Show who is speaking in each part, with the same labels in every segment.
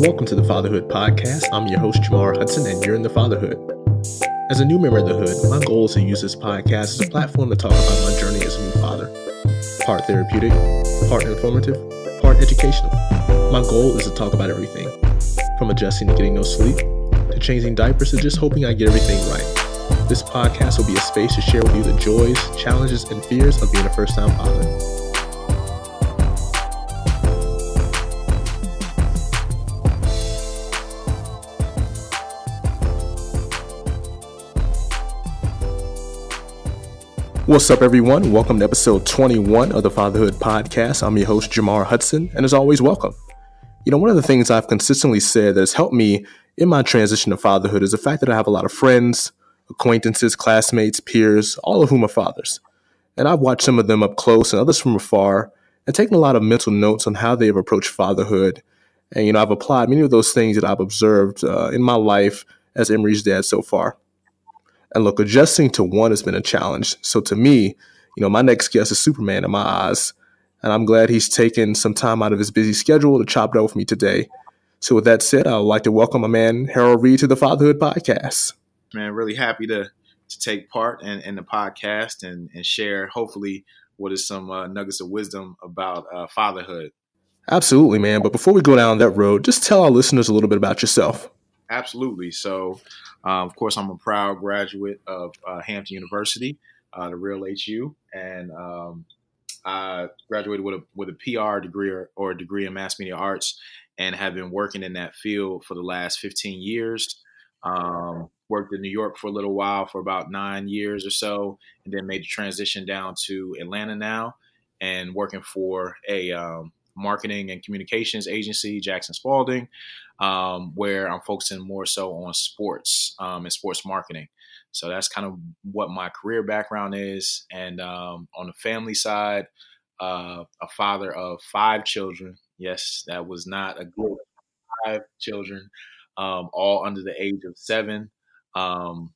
Speaker 1: Welcome to the Fatherhood Podcast. I'm your host, Jamar Hudson, and you're in the Fatherhood. As a new member of the Hood, my goal is to use this podcast as a platform to talk about my journey as a new father. Part therapeutic, part informative, part educational. My goal is to talk about everything from adjusting to getting no sleep, to changing diapers, to just hoping I get everything right. This podcast will be a space to share with you the joys, challenges, and fears of being a first time father. What's up, everyone? Welcome to episode 21 of the Fatherhood Podcast. I'm your host, Jamar Hudson, and as always, welcome. You know, one of the things I've consistently said that has helped me in my transition to fatherhood is the fact that I have a lot of friends, acquaintances, classmates, peers, all of whom are fathers. And I've watched some of them up close and others from afar and taken a lot of mental notes on how they have approached fatherhood. And, you know, I've applied many of those things that I've observed uh, in my life as Emery's dad so far. And look, adjusting to one has been a challenge. So to me, you know, my next guest is Superman in my eyes. And I'm glad he's taken some time out of his busy schedule to chop it up with me today. So with that said, I would like to welcome my man Harold Reid to the Fatherhood Podcast.
Speaker 2: Man, really happy to to take part in, in the podcast and, and share hopefully what is some uh, nuggets of wisdom about uh, fatherhood.
Speaker 1: Absolutely, man. But before we go down that road, just tell our listeners a little bit about yourself.
Speaker 2: Absolutely. So uh, of course, I'm a proud graduate of uh, Hampton University, uh, the real HU, and um, I graduated with a with a PR degree or, or, a degree in mass media arts, and have been working in that field for the last 15 years. Um, worked in New York for a little while, for about nine years or so, and then made the transition down to Atlanta now, and working for a um, marketing and communications agency, Jackson Spalding, um, where I'm focusing more so on sports um, and sports marketing. So that's kind of what my career background is. And um, on the family side, uh, a father of five children. Yes, that was not a good five children, um, all under the age of seven. Um,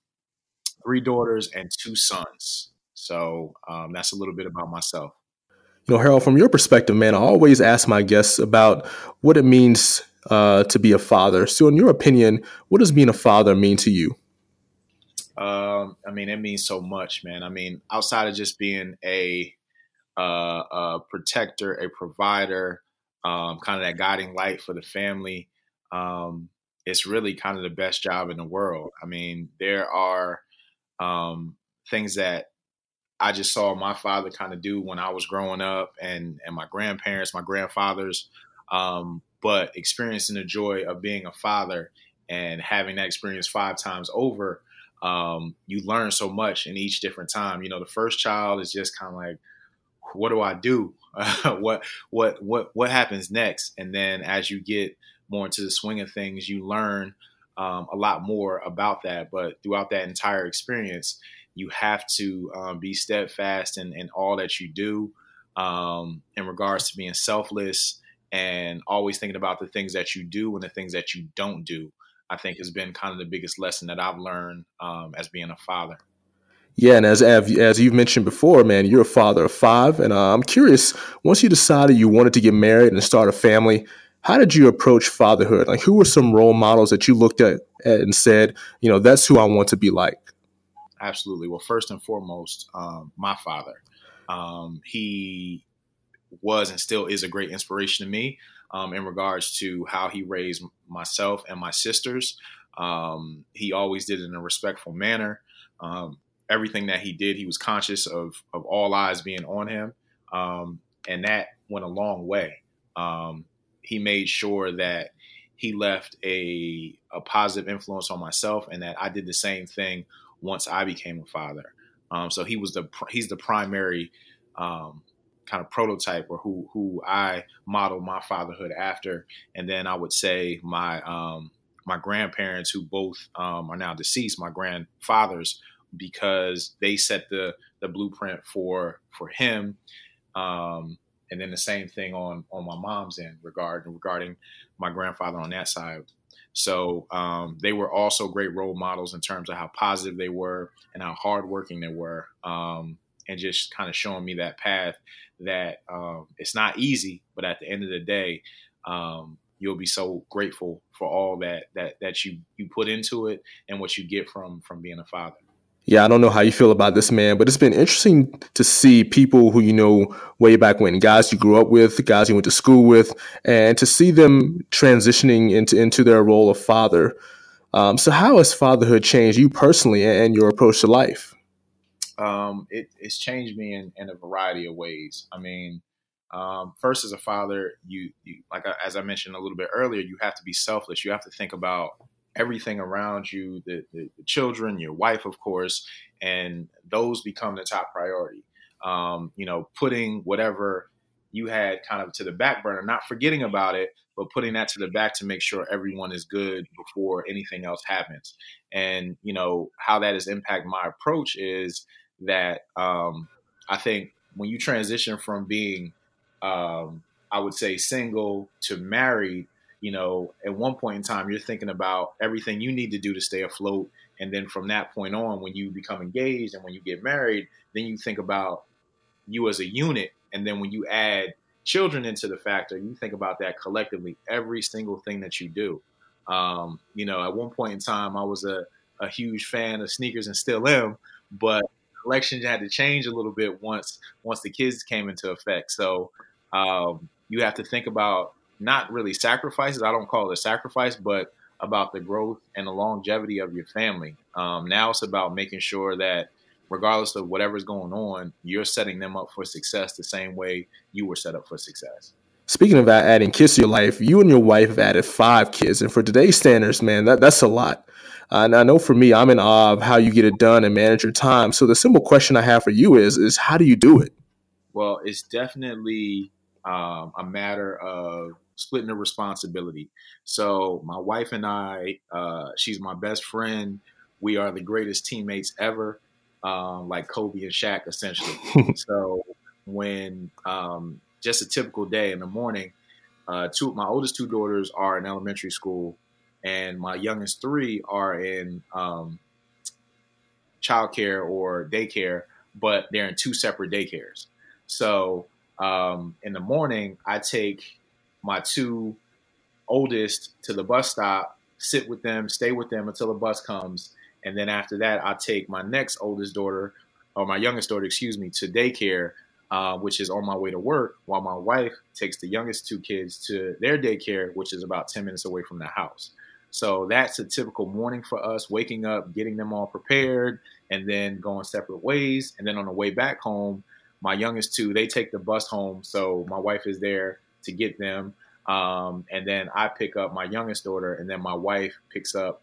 Speaker 2: three daughters and two sons. So um, that's a little bit about myself.
Speaker 1: You know, Harold, from your perspective, man, I always ask my guests about what it means uh, to be a father. So, in your opinion, what does being a father mean to you?
Speaker 2: Um, I mean, it means so much, man. I mean, outside of just being a, uh, a protector, a provider, um, kind of that guiding light for the family, um, it's really kind of the best job in the world. I mean, there are um, things that I just saw my father kind of do when I was growing up, and and my grandparents, my grandfathers. Um, but experiencing the joy of being a father and having that experience five times over, um, you learn so much in each different time. You know, the first child is just kind of like, what do I do? what what what what happens next? And then as you get more into the swing of things, you learn um, a lot more about that. But throughout that entire experience, you have to um, be steadfast in, in, all that you do um, in regards to being selfless and always thinking about the things that you do and the things that you don't do. I think has been kind of the biggest lesson that I've learned um, as being a father.
Speaker 1: Yeah, and as as you've mentioned before, man, you're a father of five, and uh, I'm curious. Once you decided you wanted to get married and start a family, how did you approach fatherhood? Like, who were some role models that you looked at, at and said, you know, that's who I want to be like?
Speaker 2: Absolutely. Well, first and foremost, um, my father. Um, he was and still is a great inspiration to me um, in regards to how he raised myself and my sisters. Um, he always did it in a respectful manner. Um, everything that he did, he was conscious of of all eyes being on him, um, and that went a long way. Um, he made sure that he left a a positive influence on myself, and that I did the same thing once I became a father. Um, so he was the he's the primary um, kind of prototype or who who I model my fatherhood after. And then I would say my um, my grandparents, who both um, are now deceased, my grandfathers, because they set the the blueprint for for him. Um, and then the same thing on on my mom's end regard regarding my grandfather on that side. So um, they were also great role models in terms of how positive they were and how hardworking they were, um, and just kind of showing me that path that um, it's not easy, but at the end of the day, um, you'll be so grateful for all that that that you you put into it and what you get from from being a father.
Speaker 1: Yeah, I don't know how you feel about this, man, but it's been interesting to see people who you know way back when, guys you grew up with, guys you went to school with, and to see them transitioning into into their role of father. Um, so, how has fatherhood changed you personally and your approach to life?
Speaker 2: Um, it, it's changed me in, in a variety of ways. I mean, um, first, as a father, you, you like as I mentioned a little bit earlier, you have to be selfless. You have to think about everything around you, the, the, the children, your wife, of course, and those become the top priority. Um, you know, putting whatever you had kind of to the back burner, not forgetting about it, but putting that to the back to make sure everyone is good before anything else happens. And you know how that has impacted my approach is that um, I think when you transition from being, um, I would say, single to married, you know, at one point in time, you're thinking about everything you need to do to stay afloat. And then from that point on, when you become engaged and when you get married, then you think about you as a unit. And then when you add children into the factor, you think about that collectively, every single thing that you do. Um, you know, at one point in time, I was a, a huge fan of sneakers and still am, but collection had to change a little bit once once the kids came into effect. So um, you have to think about not really sacrifices. I don't call it a sacrifice, but about the growth and the longevity of your family. Um, now it's about making sure that regardless of whatever's going on, you're setting them up for success the same way you were set up for success.
Speaker 1: Speaking of adding kids to your life, you and your wife have added five kids, and for today's standards, man, that, that's a lot. Uh, and I know for me, I'm in awe of how you get it done and manage your time. So the simple question I have for you is, is how do you do it?
Speaker 2: Well, it's definitely um, a matter of splitting the responsibility. So my wife and I, uh, she's my best friend. We are the greatest teammates ever, um, like Kobe and Shaq, essentially. so when um, just a typical day in the morning, uh, two my oldest two daughters are in elementary school, and my youngest three are in um, childcare or daycare, but they're in two separate daycares. So um, in the morning, I take my two oldest to the bus stop, sit with them, stay with them until the bus comes, and then after that, I take my next oldest daughter, or my youngest daughter, excuse me, to daycare, uh, which is on my way to work, while my wife takes the youngest two kids to their daycare, which is about 10 minutes away from the house. So that's a typical morning for us, waking up, getting them all prepared, and then going separate ways. And then on the way back home, my youngest two, they take the bus home. So my wife is there to get them. Um, and then I pick up my youngest daughter, and then my wife picks up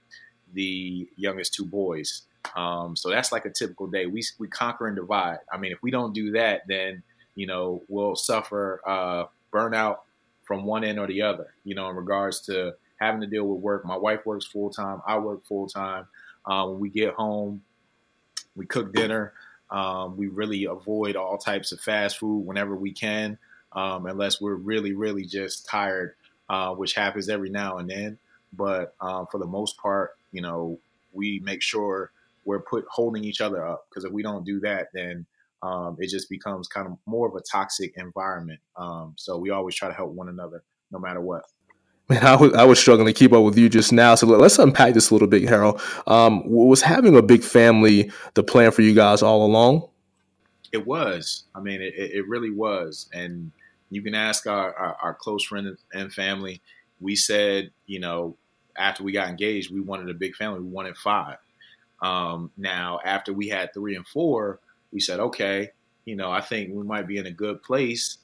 Speaker 2: the youngest two boys. Um, so that's like a typical day. We we conquer and divide. I mean, if we don't do that, then you know we'll suffer uh, burnout from one end or the other. You know, in regards to having to deal with work. My wife works full time. I work full time. Uh, when we get home, we cook dinner. Um, we really avoid all types of fast food whenever we can, um, unless we're really, really just tired, uh, which happens every now and then. But um, for the most part, you know, we make sure we're put holding each other up because if we don't do that, then um, it just becomes kind of more of a toxic environment. Um, so we always try to help one another, no matter what.
Speaker 1: Man, I was, I was struggling to keep up with you just now. So let's unpack this a little bit, Harold. Um, was having a big family the plan for you guys all along?
Speaker 2: It was. I mean, it, it really was. And you can ask our, our, our close friends and family. We said, you know, after we got engaged, we wanted a big family. We wanted five. Um, now, after we had three and four, we said, okay, you know, I think we might be in a good place.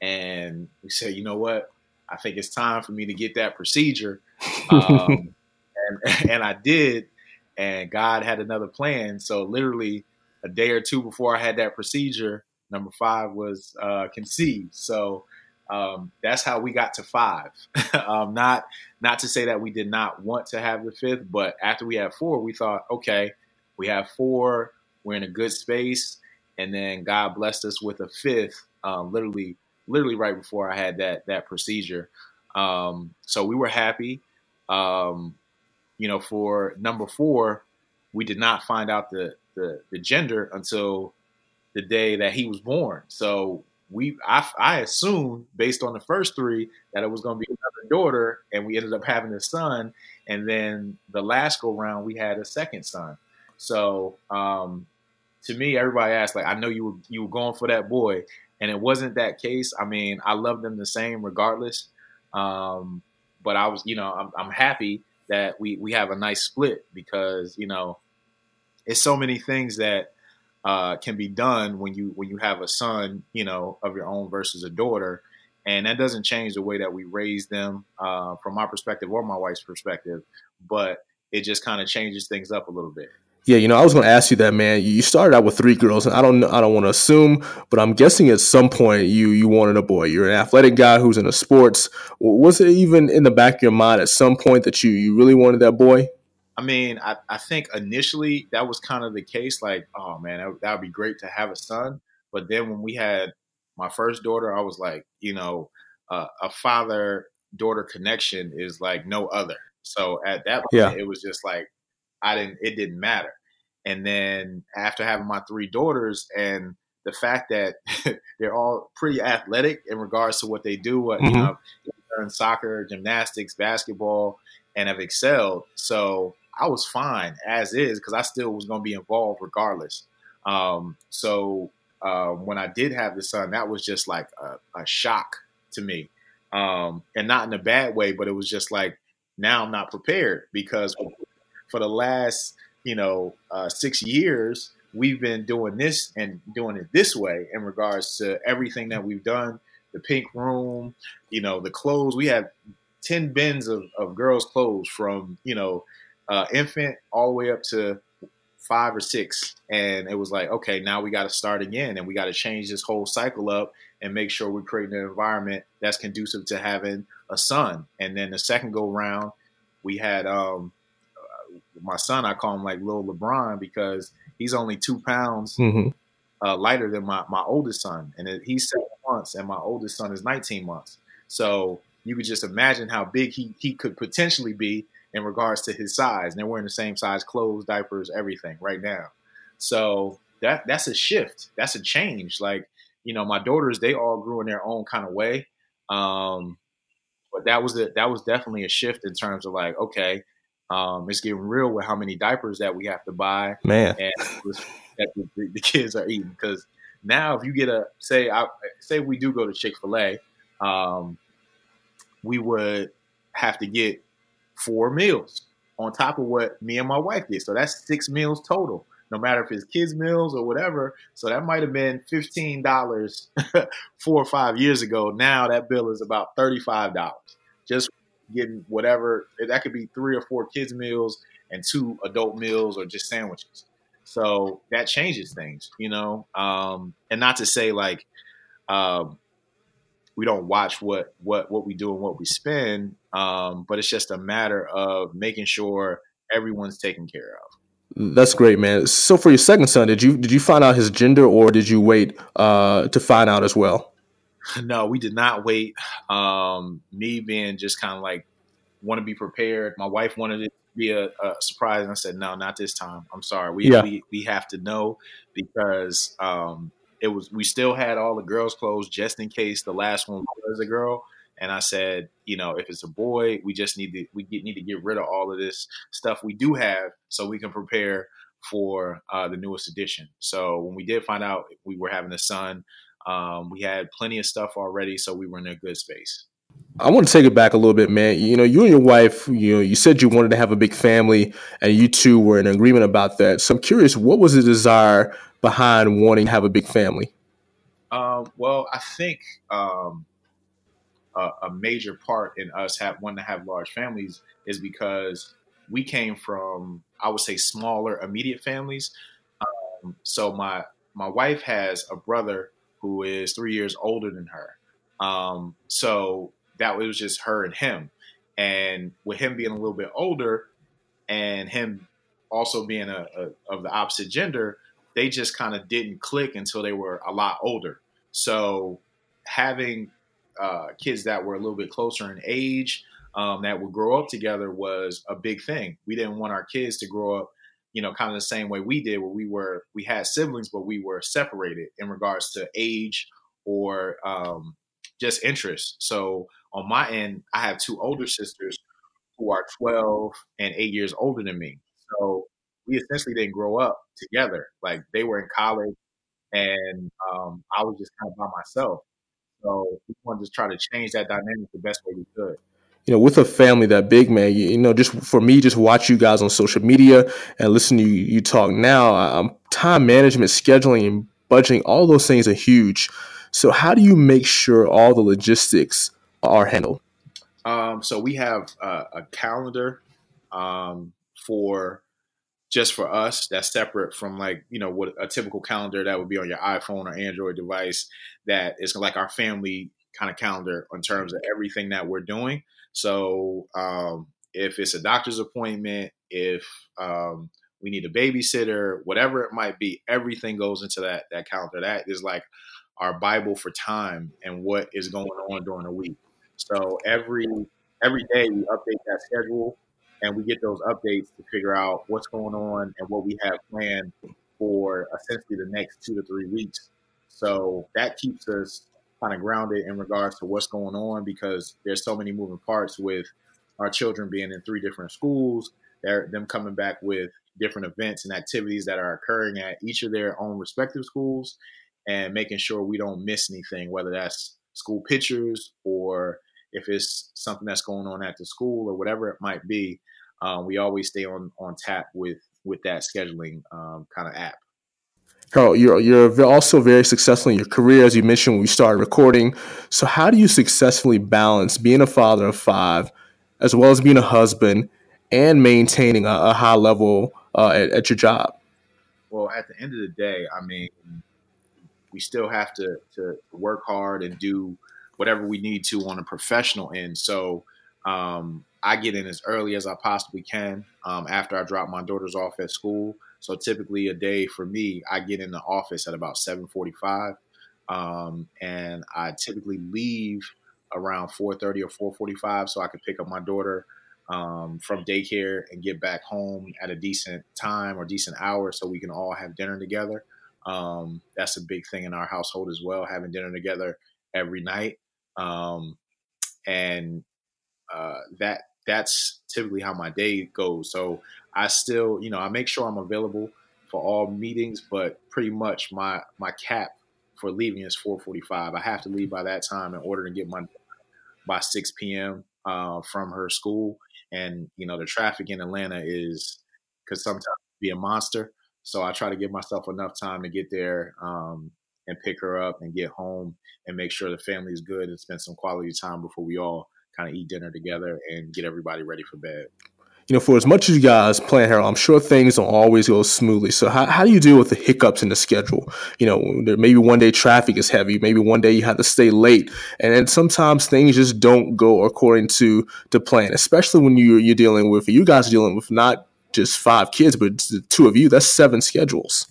Speaker 2: And we said, you know what? I think it's time for me to get that procedure. Um, and, and I did, and God had another plan. So literally a day or two before I had that procedure, number five was uh, conceived. So um, that's how we got to five. um, not not to say that we did not want to have the fifth, but after we had four, we thought, okay, we have four, we're in a good space, and then God blessed us with a fifth, um, literally literally right before I had that that procedure. Um, so we were happy. Um, you know, for number four, we did not find out the, the, the gender until the day that he was born. So we I, I assumed based on the first three that it was going to be another daughter, and we ended up having a son. And then the last go round, we had a second son. So um, to me, everybody asked like, I know you were you were going for that boy, and it wasn't that case. I mean, I love them the same regardless. Um, but I was, you know, I'm, I'm happy that we we have a nice split because you know, it's so many things that uh, can be done when you when you have a son, you know, of your own versus a daughter, and that doesn't change the way that we raise them uh, from my perspective or my wife's perspective, but it just kind of changes things up a little bit.
Speaker 1: Yeah, you know, I was going to ask you that, man. You started out with three girls, and I don't, I don't want to assume, but I'm guessing at some point you you wanted a boy. You're an athletic guy who's into sports. Was it even in the back of your mind at some point that you you really wanted that boy?
Speaker 2: I mean, I, I think initially that was kind of the case. Like, oh man, that, would be great to have a son. But then when we had my first daughter, I was like, you know, uh, a father daughter connection is like no other. So at that point, yeah. it was just like I didn't. It didn't matter. And then after having my three daughters and the fact that they're all pretty athletic in regards to what they do, what mm-hmm. you know, in soccer, gymnastics, basketball, and have excelled. So I was fine as is because I still was going to be involved regardless. Um, so uh, when I did have the son, that was just like a, a shock to me, um, and not in a bad way, but it was just like now I'm not prepared because for the last you know uh, six years we've been doing this and doing it this way in regards to everything that we've done the pink room you know the clothes we have 10 bins of, of girls clothes from you know uh, infant all the way up to five or six. And it was like, okay, now we got to start again and we got to change this whole cycle up and make sure we're creating an environment that's conducive to having a son. And then the second go round, we had um, uh, my son, I call him like little LeBron because he's only two pounds mm-hmm. uh, lighter than my, my oldest son. And he's seven months and my oldest son is 19 months. So you could just imagine how big he, he could potentially be in regards to his size. And they're wearing the same size clothes, diapers, everything right now. So that that's a shift. That's a change. Like, you know, my daughters, they all grew in their own kind of way. Um, but that was a, that was definitely a shift in terms of like, okay, um, it's getting real with how many diapers that we have to buy,
Speaker 1: man,
Speaker 2: and that the, the kids are eating. Because now, if you get a say, I say we do go to Chick Fil A, um, we would have to get four meals on top of what me and my wife did. So that's six meals total, no matter if it's kids' meals or whatever. So that might have been $15 four or five years ago. Now that bill is about $35 just getting whatever. That could be three or four kids' meals and two adult meals or just sandwiches. So that changes things, you know. Um, and not to say like um, we don't watch what what what we do and what we spend. Um, but it's just a matter of making sure everyone's taken care of.
Speaker 1: That's great, man. So for your second son, did you did you find out his gender or did you wait uh, to find out as well?
Speaker 2: No, we did not wait. Um, me being just kind of like want to be prepared. My wife wanted it to be a, a, surprise, and I said, "No, not this time. I'm sorry. We yeah. we, we have to know because um, it was we still had all the girls' clothes just in case the last one was a girl. And I said, you know, if it's a boy, we just need to we get, need to get rid of all of this stuff we do have so we can prepare for uh, the newest edition. So when we did find out we were having a son, um, we had plenty of stuff already, so we were in a good space.
Speaker 1: I want to take it back a little bit, man. You know, you and your wife, you know, you said you wanted to have a big family, and you two were in agreement about that. So I'm curious, what was the desire behind wanting to have a big family?
Speaker 2: Um, well, I think um, a, a, major part in us have wanting to have large families is because we came from, I would say, smaller immediate families. Um, so my my wife has a brother who is three years older than her. Um, so that was just her and him. And with him being a little bit older, and him also being a, a of the opposite gender, they just kind of didn't click until they were a lot older. So having uh, kids that were a little bit closer in age um, that would grow up together was a big thing. We didn't want our kids to grow up, you know, kind of the same way we did, where we were we had siblings, but we were separated in regards to age or um, just interest. So on my end, I have two older sisters who are 12 and eight years older than me. So we essentially didn't grow up together. Like they were in college and um, I was just kind of by myself. So we wanted to try to change that dynamic the best way we could
Speaker 1: you know, with a family that big, man, you, you, know, just for me, just watch you guys on social media and listen to you, you talk now. Um, time management, scheduling, and budgeting, all those things are huge. So, how do you make sure all the logistics are handled?
Speaker 2: Um, so we have a, a calendar um, for just for us that's separate from like you know what a typical calendar that would be on your iphone or android device that is like our family kind of calendar in terms of everything that we're doing so um, if it's a doctor's appointment, if um, we need a babysitter, whatever it might be, everything goes into that that calendar. That is like our Bible for time and what is going on during the week. So every every day we update that schedule and we get those updates to figure out what's going on and what we have planned for essentially the next two to three weeks. So that keeps us kind of grounded in regards to what's going on because there's so many moving parts with our children being in three different schools, they're, them coming back with different events and activities that are occurring at each of their own respective schools and making sure we don't miss anything, whether that's school pictures or if it's something that's going on at the school or whatever it might be. Um, we always stay on on tap with with that scheduling um, kind of app.
Speaker 1: Harold, you're you're also very successful in your career, as you mentioned when we started recording. So, how do you successfully balance being a father of five, as well as being a husband, and maintaining a, a high level uh, at, at, your job?
Speaker 2: Well, at the end of the day, I mean, we still have to to work hard and do whatever we need to on a professional end. So, um, I get in as early as I possibly can um, after I drop my daughters off at school. So typically a day for me, I get in the office at about 7:45, um, and I typically leave around 4:30 or 4:45 so I can pick up my daughter um, from daycare and get back home at a decent time or decent hour so we can all have dinner together. Um, that's a big thing in our household as well, having dinner together every night. Um, and uh, that that's typically how my day goes. So I still, you know, I make sure I'm available for all meetings, but pretty much my my cap for leaving is 4:45. I have to leave by that time in order to get my by 6 p.m. Uh, from her school. And you know, the traffic in Atlanta is because sometimes be a monster. So I try to give myself enough time to get there um, and pick her up and get home and make sure the family is good and spend some quality time before we all kind of eat dinner together and get everybody ready for bed
Speaker 1: you know, for as much as you guys plan here, I'm sure things don't always go smoothly. So how, how do you deal with the hiccups in the schedule? You know, maybe one day traffic is heavy, maybe one day you have to stay late, and then sometimes things just don't go according to to plan. Especially when you you're dealing with you guys are dealing with not just five kids, but the two of you. That's seven schedules.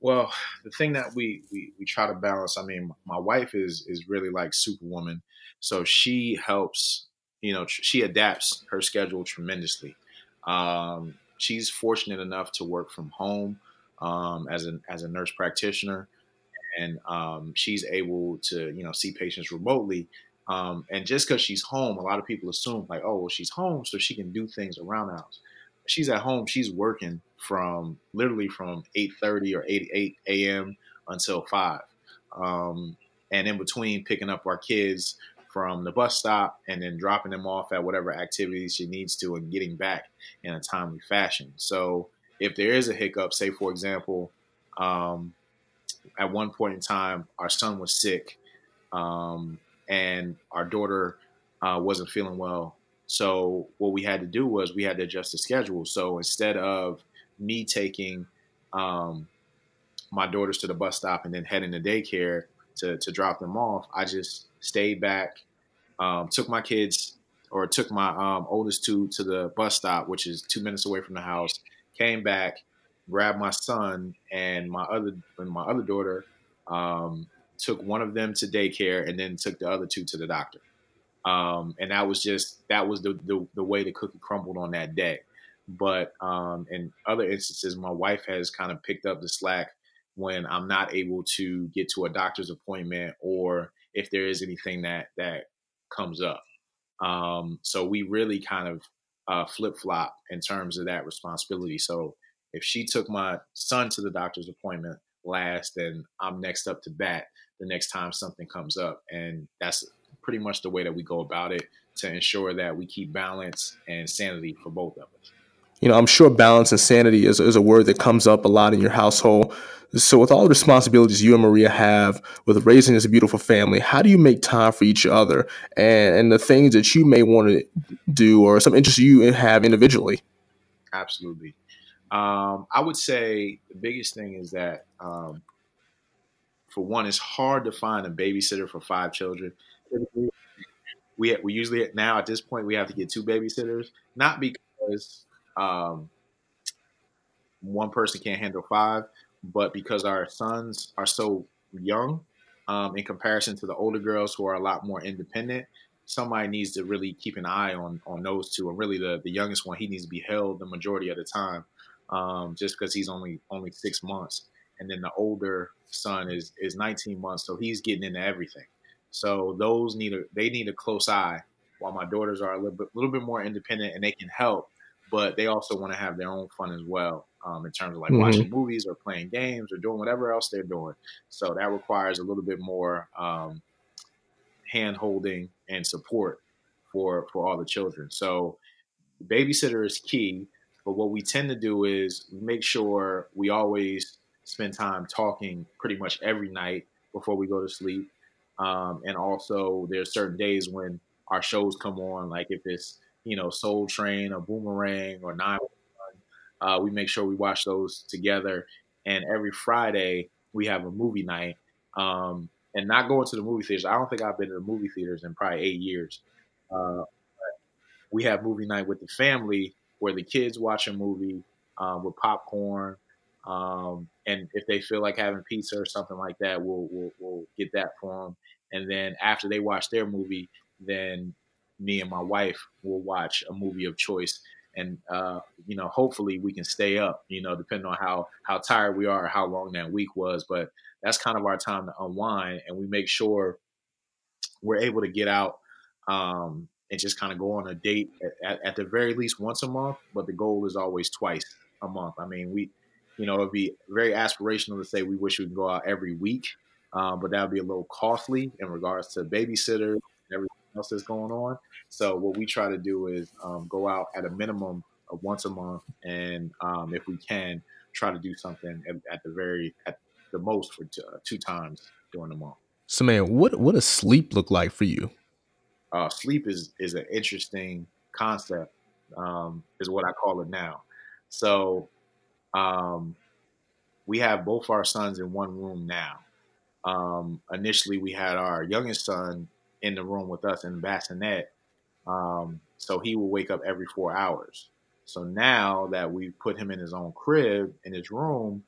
Speaker 2: Well, the thing that we, we we try to balance. I mean, my wife is is really like Superwoman, so she helps you know, she adapts her schedule tremendously. Um, she's fortunate enough to work from home um, as a as a nurse practitioner, and um, she's able to you know see patients remotely. Um, and just because she's home, a lot of people assume like, oh, well, she's home, so she can do things around the house. She's at home. She's working from literally from eight thirty or eight eight a.m. until five, um, and in between picking up our kids from the bus stop and then dropping them off at whatever activities she needs to and getting back in a timely fashion. So if there is a hiccup, say for example, um, at one point in time, our son was sick um, and our daughter uh, wasn't feeling well. So what we had to do was we had to adjust the schedule. So instead of me taking um, my daughters to the bus stop and then heading to daycare to, to drop them off, I just stayed back, um, took my kids or took my um, oldest two to the bus stop, which is two minutes away from the house. Came back, grabbed my son and my other and my other daughter. Um, took one of them to daycare and then took the other two to the doctor. Um, and that was just that was the, the, the way the cookie crumbled on that day. But um, in other instances, my wife has kind of picked up the slack when I'm not able to get to a doctor's appointment or if there is anything that that comes up. Um, so we really kind of uh, flip flop in terms of that responsibility. So if she took my son to the doctor's appointment last, then I'm next up to bat the next time something comes up, and that's pretty much the way that we go about it to ensure that we keep balance and sanity for both of us.
Speaker 1: You know, I'm sure balance and sanity is, is a word that comes up a lot in your household. So, with all the responsibilities you and Maria have with raising this beautiful family, how do you make time for each other and, and the things that you may want to do or some interests you have individually?
Speaker 2: Absolutely. Um, I would say the biggest thing is that, um, for one, it's hard to find a babysitter for five children. We we usually now at this point we have to get two babysitters, not because um, one person can't handle five, but because our sons are so young um, in comparison to the older girls who are a lot more independent, somebody needs to really keep an eye on on those two. And really, the the youngest one, he needs to be held the majority of the time, um, just because he's only only six months. And then the older son is is 19 months, so he's getting into everything. So those need a they need a close eye. While my daughters are a little bit little bit more independent and they can help, but they also want to have their own fun as well um, in terms of like mm-hmm. watching movies or playing games or doing whatever else they're doing. So that requires a little bit more um, hand holding and support for for all the children. So babysitter is key. But what we tend to do is make sure we always spend time talking pretty much every night before we go to sleep. Um, and also, there's certain days when our shows come on, like if it's you know, Soul Train or Boomerang or Nine. Uh, we make sure we watch those together. And every Friday we have a movie night. Um, and not going to the movie theaters. I don't think I've been to the movie theaters in probably eight years. Uh, we have movie night with the family where the kids watch a movie um, with popcorn. Um, and if they feel like having pizza or something like that, we'll, we'll, we'll get that for them. And then after they watch their movie, then me and my wife will watch a movie of choice. And uh, you know hopefully we can stay up you know depending on how how tired we are how long that week was. But that's kind of our time to unwind and we make sure we're able to get out um, and just kind of go on a date at, at, the very least once a month but the goal is always twice a month. I mean we you know it'd be very aspirational to say we wish we could go out every week um, but that would be a little costly in regards to babysitters and everything else that's going on. So what we try to do is um, go out at a minimum of once a month, and um, if we can, try to do something at, at the very at the most for t- uh, two times during the month.
Speaker 1: So, man, what what does sleep look like for you?
Speaker 2: Uh, sleep is is an interesting concept, um, is what I call it now. So, um, we have both our sons in one room now. Um, initially, we had our youngest son in the room with us in the bassinet. Um, so he will wake up every four hours. So now that we put him in his own crib in his room,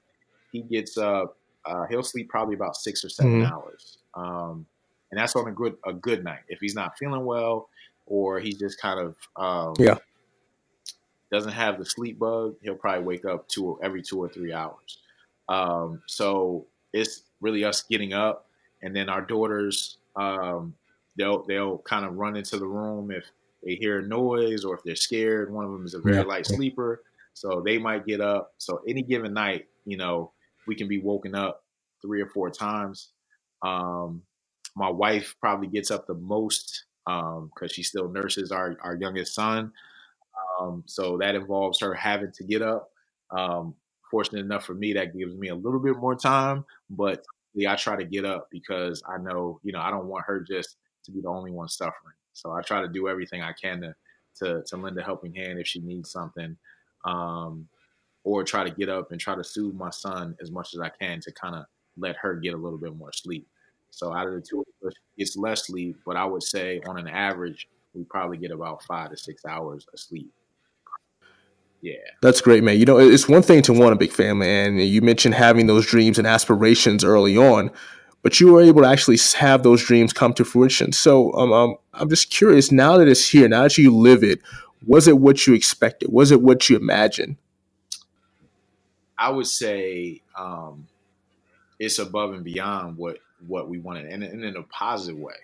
Speaker 2: he gets up. Uh, he'll sleep probably about six or 7 mm-hmm. hours, um, and that's on a good a good night. If he's not feeling well, or he's just kind of um,
Speaker 1: yeah
Speaker 2: doesn't have the sleep bug, he'll probably wake up two every two or three hours. Um, so it's really us getting up, and then our daughters um, they'll they'll kind of run into the room if they hear a noise or if they're scared. One of them is a very yeah. light sleeper, so they might get up. So any given night, you know, we can be woken up three or four times. Um, my wife probably gets up the most because um, she still nurses our our youngest son. Um, so that involves her having to get up. Um, fortunate enough for me, that gives me a little bit more time, but I try to get up because I know, you know, I don't want her just to be the only one suffering. So I try to do everything I can to to, to lend a helping hand if she needs something, um, or try to get up and try to soothe my son as much as I can to kind of let her get a little bit more sleep. So out of the two, it's less sleep, but I would say on an average, we probably get about five to six hours of sleep. Yeah.
Speaker 1: That's great, man. You know, it's one thing to want a big family, and you mentioned having those dreams and aspirations early on but you were able to actually have those dreams come to fruition. So um, um, I'm just curious now that it's here, now that you live it, was it what you expected? Was it what you imagined?
Speaker 2: I would say um, it's above and beyond what what we wanted, and, and in a positive way.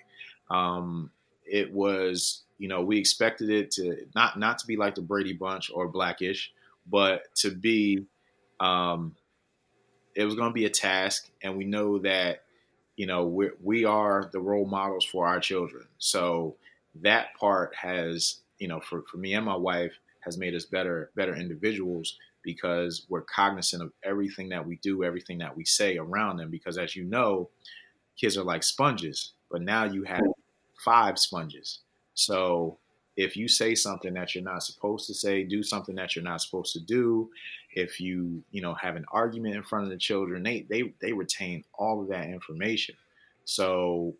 Speaker 2: Um, it was, you know, we expected it to not not to be like the Brady Bunch or Blackish, but to be, um, it was going to be a task, and we know that, you know, we we are the role models for our children. So that part has, you know, for for me and my wife has made us better better individuals because we're cognizant of everything that we do, everything that we say around them. Because as you know, kids are like sponges, but now you have five sponges. So if you say something that you're not supposed to say, do something that you're not supposed to do, if you, you know, have an argument in front of the children, they they they retain all of that information. So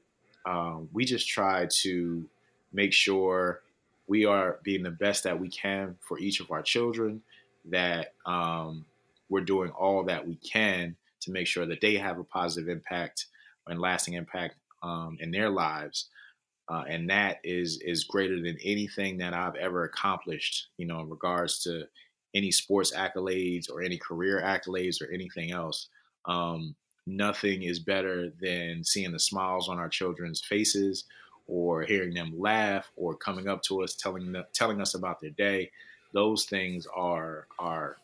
Speaker 2: um, we just try to make sure we are being the best that we can for each of our children that um, we're doing all that we can to make sure that they have a positive impact and lasting impact um, in their lives. Uh, and that is is greater than anything that I've ever accomplished, you know, in regards to any sports accolades or any career accolades or anything else. Um, nothing is better than seeing the smiles on our children's faces, or hearing them laugh, or coming up to us telling telling us about their day those things are are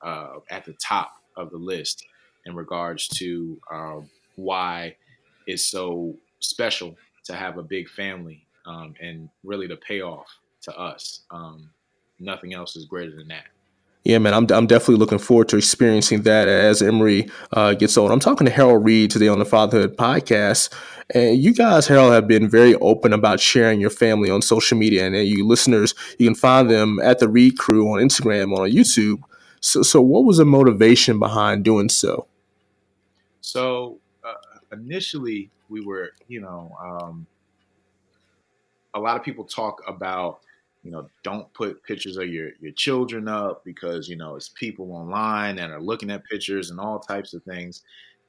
Speaker 2: uh, at the top of the list in regards to um, why it's so special to have a big family um, and really the payoff to us. Um, nothing else is greater than that.
Speaker 1: Yeah, man, I'm, I'm definitely looking forward to experiencing that as Emory uh, gets old. I'm talking to Harold Reid today on the Fatherhood podcast. And you guys, Harold, have been very open about sharing your family on social media. And you listeners, you can find them at the Reid Crew on Instagram, on YouTube. So, so what was the motivation behind doing so?
Speaker 2: So, uh, initially, we were, you know, um, a lot of people talk about you know, don't put pictures of your, your children up because, you know, it's people online that are looking at pictures and all types of things.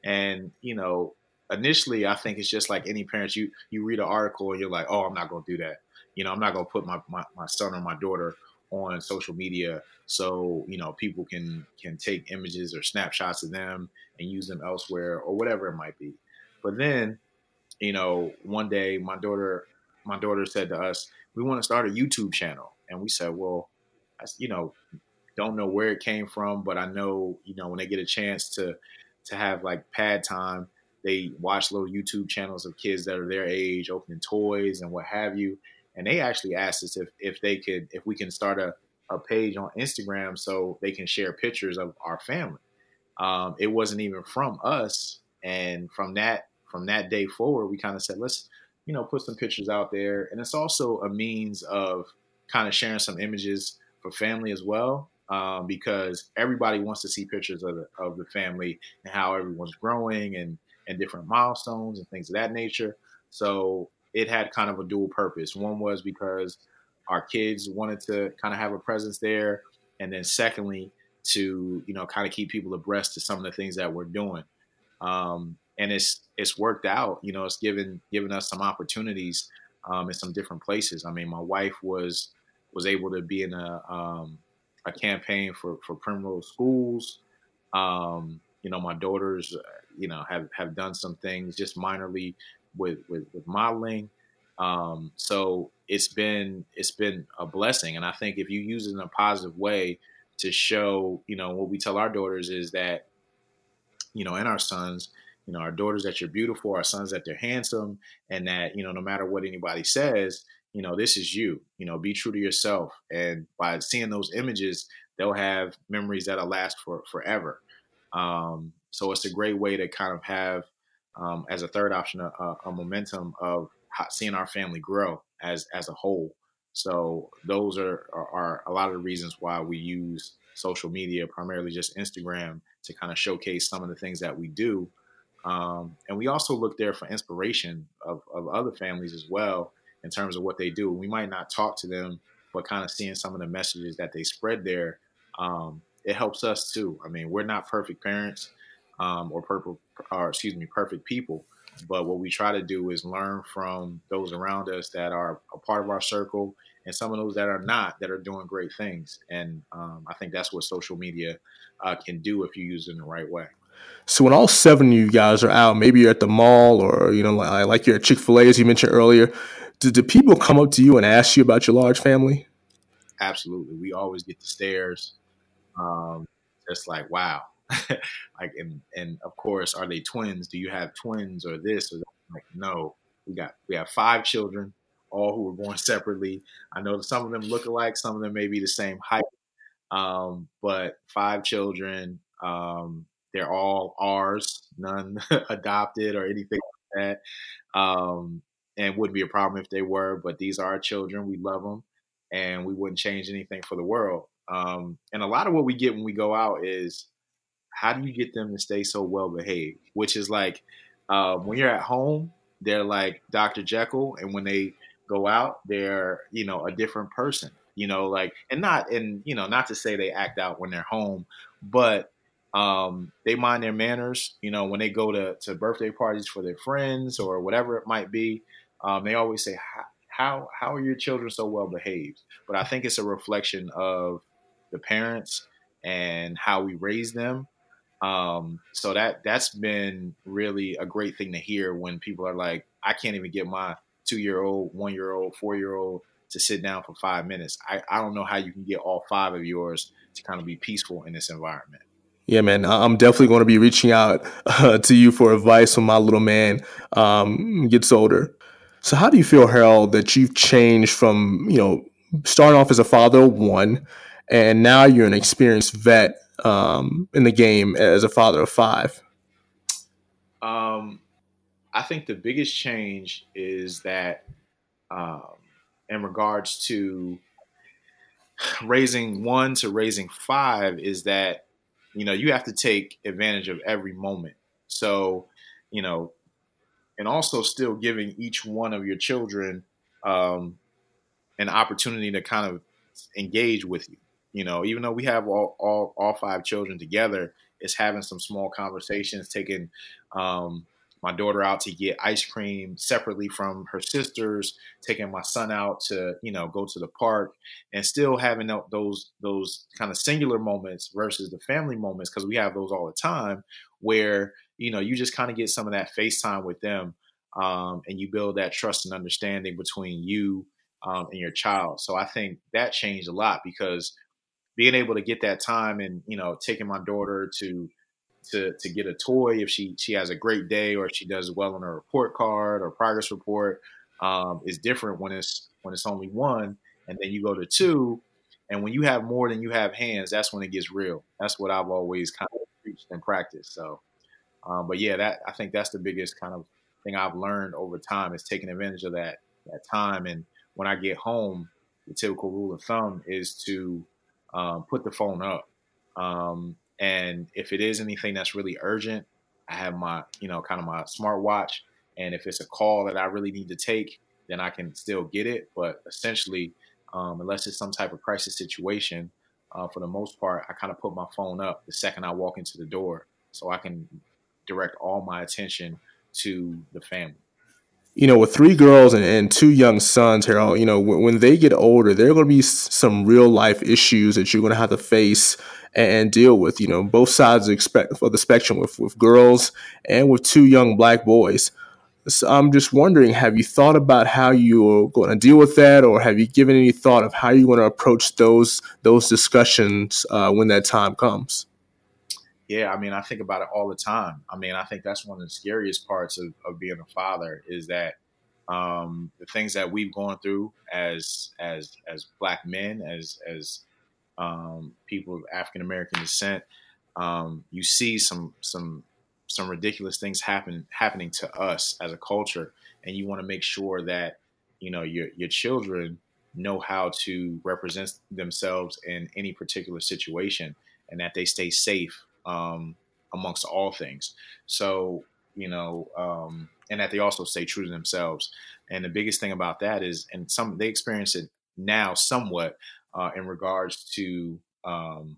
Speaker 2: And, you know, initially I think it's just like any parents, you, you read an article and you're like, oh, I'm not going to do that. You know, I'm not going to put my, my, my son or my daughter on social media so, you know, people can, can take images or snapshots of them and use them elsewhere or whatever it might be. But then, you know, one day my daughter, my daughter said to us, we want to start a YouTube channel. And we said, well, I, you know, don't know where it came from, but I know, you know, when they get a chance to to have like pad time, they watch little YouTube channels of kids that are their age, opening toys and what have you. And they actually asked us if if they could if we can start a, a page on Instagram so they can share pictures of our family. Um, it wasn't even from us, and from that from that day forward, we kind of said, let's you know, put some pictures out there. And it's also a means of kind of sharing some images for family as well. Um, because everybody wants to see pictures of the, of the family and how everyone's growing and, and different milestones and things of that nature. So it had kind of a dual purpose. One was because our kids wanted to kind of have a presence there. And then secondly, to, you know, kind of keep people abreast to some of the things that we're doing. Um, and it's it's worked out. You know, it's given given us some opportunities um, in some different places. I mean, my wife was was able to be in a um, a campaign for for Primrose Schools. Um, you know, my daughters, you know, have have done some things just minorly with with, with modeling. Um, so it's been it's been a blessing, and I think if you use it in a positive way to show, you know, what we tell our daughters is that, you know, and our sons you know, our daughters that you're beautiful, our sons that they're handsome, and that, you know, no matter what anybody says, you know, this is you, you know, be true to yourself. And by seeing those images, they'll have memories that'll last for forever. Um, so it's a great way to kind of have, um, as a third option, a, a momentum of seeing our family grow as, as a whole. So those are, are, are a lot of the reasons why we use social media, primarily just Instagram, to kind of showcase some of the things that we do um, and we also look there for inspiration of, of other families as well in terms of what they do. We might not talk to them, but kind of seeing some of the messages that they spread there, um, it helps us too. I mean, we're not perfect parents um, or, purple, or excuse me, perfect people, but what we try to do is learn from those around us that are a part of our circle and some of those that are not that are doing great things. And um, I think that's what social media uh, can do if you use it in the right way.
Speaker 1: So when all seven of you guys are out, maybe you're at the mall or you know, like, like you're at Chick Fil A, as you mentioned earlier. Do, do people come up to you and ask you about your large family?
Speaker 2: Absolutely, we always get the stares. Um, just like wow, like and and of course, are they twins? Do you have twins or this or that? Like no, we got we have five children, all who were born separately. I know some of them look alike, some of them may be the same height, um, but five children. Um, they're all ours, none adopted or anything like that. Um, and wouldn't be a problem if they were, but these are our children. We love them and we wouldn't change anything for the world. Um, and a lot of what we get when we go out is how do you get them to stay so well behaved? Which is like um, when you're at home, they're like Dr. Jekyll, and when they go out, they're you know a different person. You know, like and not and you know not to say they act out when they're home, but um, they mind their manners. You know, when they go to, to birthday parties for their friends or whatever it might be, um, they always say, "How how are your children so well behaved?" But I think it's a reflection of the parents and how we raise them. Um, so that that's been really a great thing to hear when people are like, "I can't even get my two year old, one year old, four year old to sit down for five minutes." I, I don't know how you can get all five of yours to kind of be peaceful in this environment.
Speaker 1: Yeah, man, I'm definitely going to be reaching out uh, to you for advice when my little man um, gets older. So, how do you feel, Harold, that you've changed from you know starting off as a father of one, and now you're an experienced vet um, in the game as a father of five?
Speaker 2: Um, I think the biggest change is that, um, in regards to raising one to raising five, is that you know, you have to take advantage of every moment. So, you know, and also still giving each one of your children um, an opportunity to kind of engage with you. You know, even though we have all all, all five children together, it's having some small conversations, taking um, my daughter out to get ice cream separately from her sisters, taking my son out to you know go to the park, and still having those those kind of singular moments versus the family moments because we have those all the time where you know you just kind of get some of that FaceTime with them, um, and you build that trust and understanding between you um, and your child. So I think that changed a lot because being able to get that time and you know taking my daughter to to to get a toy if she she has a great day or if she does well on her report card or progress report um, is different when it's when it's only one and then you go to two. And when you have more than you have hands that's when it gets real. That's what i've always kind of preached and practiced. So um, but yeah that i think that's the biggest kind of thing i've learned over time is taking advantage of that that time. And when i get home the typical rule of thumb is to um, put the phone up. Um, and if it is anything that's really urgent, I have my, you know, kind of my smartwatch. And if it's a call that I really need to take, then I can still get it. But essentially, um, unless it's some type of crisis situation, uh, for the most part, I kind of put my phone up the second I walk into the door so I can direct all my attention to the family
Speaker 1: you know, with three girls and, and two young sons, Harold, you know, when, when they get older, there are going to be some real life issues that you're going to have to face and, deal with, you know, both sides of the spectrum with, with girls and with two young black boys. So I'm just wondering, have you thought about how you're going to deal with that, or have you given any thought of how you're going to approach those those discussions uh, when that time comes?
Speaker 2: Yeah, I mean, I think about it all the time. I mean, I think that's one of the scariest parts of, of being a father is that um, the things that we've gone through as as as black men, as as um, people of African American descent, um, you see some some some ridiculous things happen happening to us as a culture, and you want to make sure that you know your your children know how to represent themselves in any particular situation, and that they stay safe um, amongst all things. So, you know, um, and that they also stay true to themselves. And the biggest thing about that is, and some they experience it now somewhat uh, in regards to um,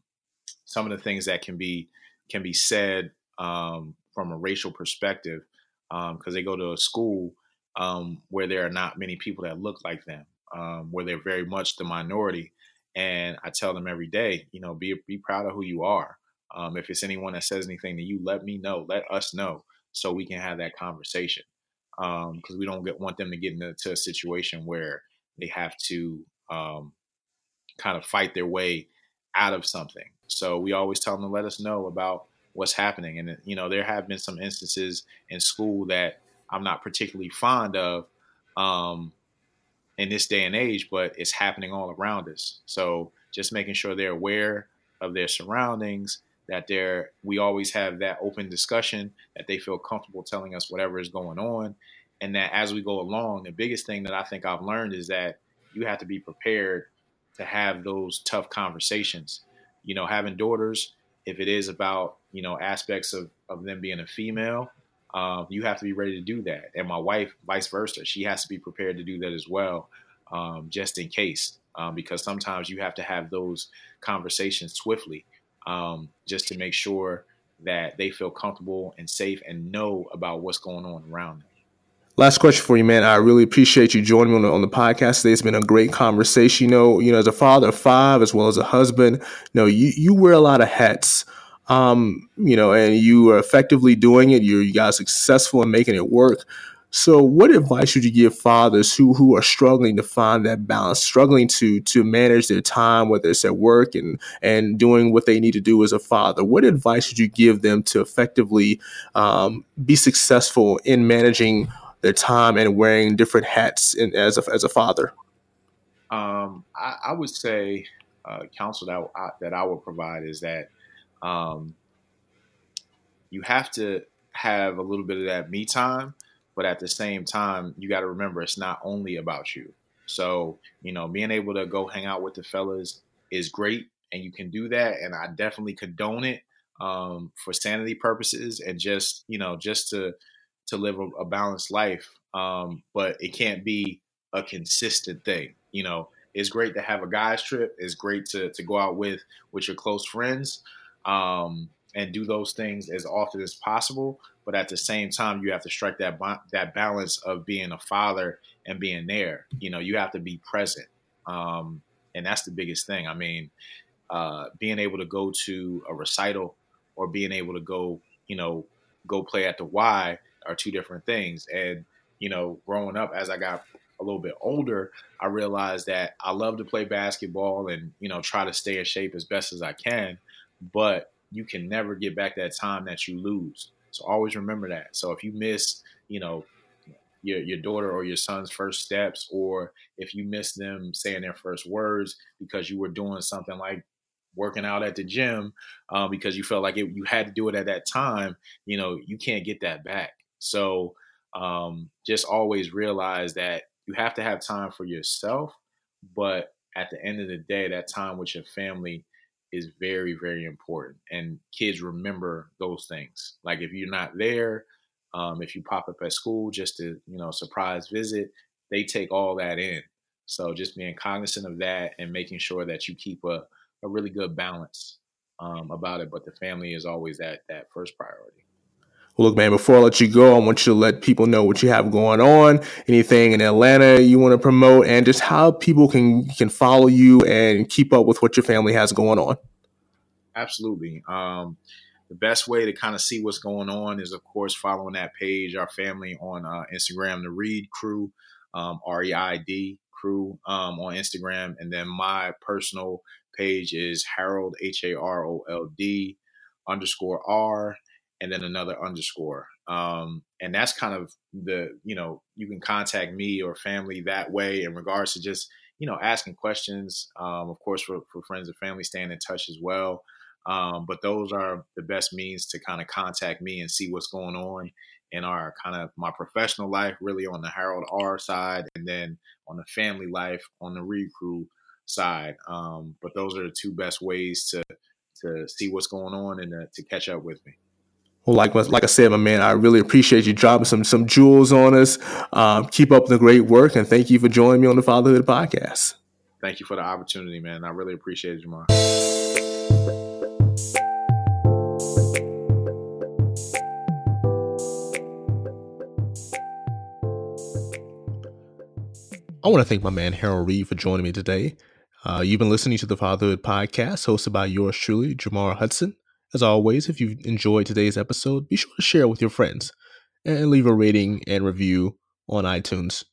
Speaker 2: some of the things that can be can be said um, from a racial perspective because um, they go to a school um, where there are not many people that look like them, um, where they're very much the minority. And I tell them every day, you know, be be proud of who you are Um, if it's anyone that says anything to you, let me know. Let us know so we can have that conversation. Because um, we don't get, want them to get into a situation where they have to um, kind of fight their way out of something. So we always tell them to let us know about what's happening. And you know, there have been some instances in school that I'm not particularly fond of um, in this day and age, but it's happening all around us. So just making sure they're aware of their surroundings, that they're we always have that open discussion, that they feel comfortable telling us whatever is going on, and that as we go along, the biggest thing that I think I've learned is that you have to be prepared to have those tough conversations. You know, having daughters, if it is about you know aspects of of them being a female, um, you have to be ready to do that. And my wife, vice versa, she has to be prepared to do that as well, um, just in case, um, because sometimes you have to have those conversations swiftly, um, just to make sure that they feel comfortable and safe and know about what's going on around them.
Speaker 1: Last question for you, man. I really appreciate you joining me on the, on the podcast today. It's been a great conversation. You know, you know, as a father of five, as well as a husband, you know, you, you wear a lot of hats um, you know, and you are effectively doing it. You're, you guys successful in making it work. So, what advice would you give fathers who who are struggling to find that balance, struggling to to manage their time, whether it's at work and and doing what they need to do as a father? What advice would you give them to effectively um, be successful in managing their time and wearing different hats in, as a as a father?
Speaker 2: Um, I, I, would say uh, counsel that I, that I would provide is that um, you have to have a little bit of that me time, but at the same time, you got to remember it's not only about you. So, you know, being able to go hang out with the fellas is great, and you can do that. And I definitely condone it um, for sanity purposes and just, you know, just to to live a, a balanced life. Um, but it can't be a consistent thing. You know, it's great to have a guys trip. It's great to to go out with with your close friends um, and do those things as often as possible. But at the same time, you have to strike that that balance of being a father and being there. You know, you have to be present, um, and that's the biggest thing. I mean, uh, being able to go to a recital or being able to go, you know, go play at the Y are two different things. And you know, growing up as I got a little bit older, I realized that I love to play basketball and you know try to stay in shape as best as I can but you can never get back that time that you lose. So always remember that. So if you miss, you know, your your daughter or your son's first steps, or if you miss them saying their first words because you were doing something like working out at the gym uh, because you felt like it, you had to do it at that time, you know, you can't get that back. So um, just always realize that you have to have time for yourself, but at the end of the day, that time with your family is very very important and kids remember those things. Like if you're not there um, if you pop up at school just to you know surprise visit they take all that in. So just being cognizant of that and making sure that you keep a, a really good balance um, about it but the family is always that that first priority
Speaker 1: well, look, man, before I let you go, I want you to let people know what you have going on, anything in Atlanta you want to promote, and just how people can can follow you and keep up with what your family has going on.
Speaker 2: Absolutely. Um, the best way to kind of see what's going on is, of course, following that page, our family on uh, Instagram, the Reid Crew, um, R E I D Crew um, on Instagram, and then my personal page is Harold H A R O L D underscore R and then another underscore. Um, and that's kind of the, you know, you can contact me or family that way in regards to just, you know, asking questions. Um, of course, for, for friends and family, staying in touch as well. Um, but those are the best means to kind of contact me and see what's going on in our kind of my professional life, really on the Harold R side, and then on the family life on the Reid Crew side. Um, but those are the two best ways to to see what's going on and to, to catch up with me.
Speaker 1: Well, like like I said, my man, I really appreciate you dropping some some jewels on us. Um, keep up the great work, and thank you for joining me on the Fatherhood Podcast.
Speaker 2: Thank you for the opportunity, man. I really appreciate it, Jamar.
Speaker 1: I want to thank my man Harold Reid for joining me today. Uh, you've been listening to the Fatherhood Podcast, hosted by yours truly, Jamar Hudson. As always, if you've enjoyed today's episode, be sure to share it with your friends and leave a rating and review on iTunes.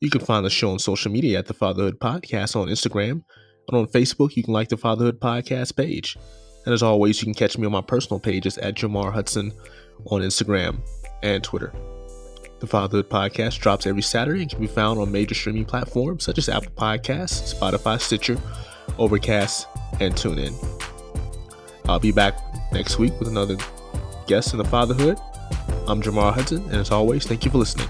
Speaker 1: You can find the show on social media at the Fatherhood Podcast on Instagram. And on Facebook, you can like the Fatherhood Podcast page. And as always, you can catch me on my personal pages at Jamar Hudson on Instagram and Twitter. The Fatherhood Podcast drops every Saturday and can be found on major streaming platforms such as Apple Podcasts, Spotify, Stitcher, Overcast, and TuneIn. I'll be back next week with another guest in the fatherhood. I'm Jamar Hudson, and as always, thank you for listening.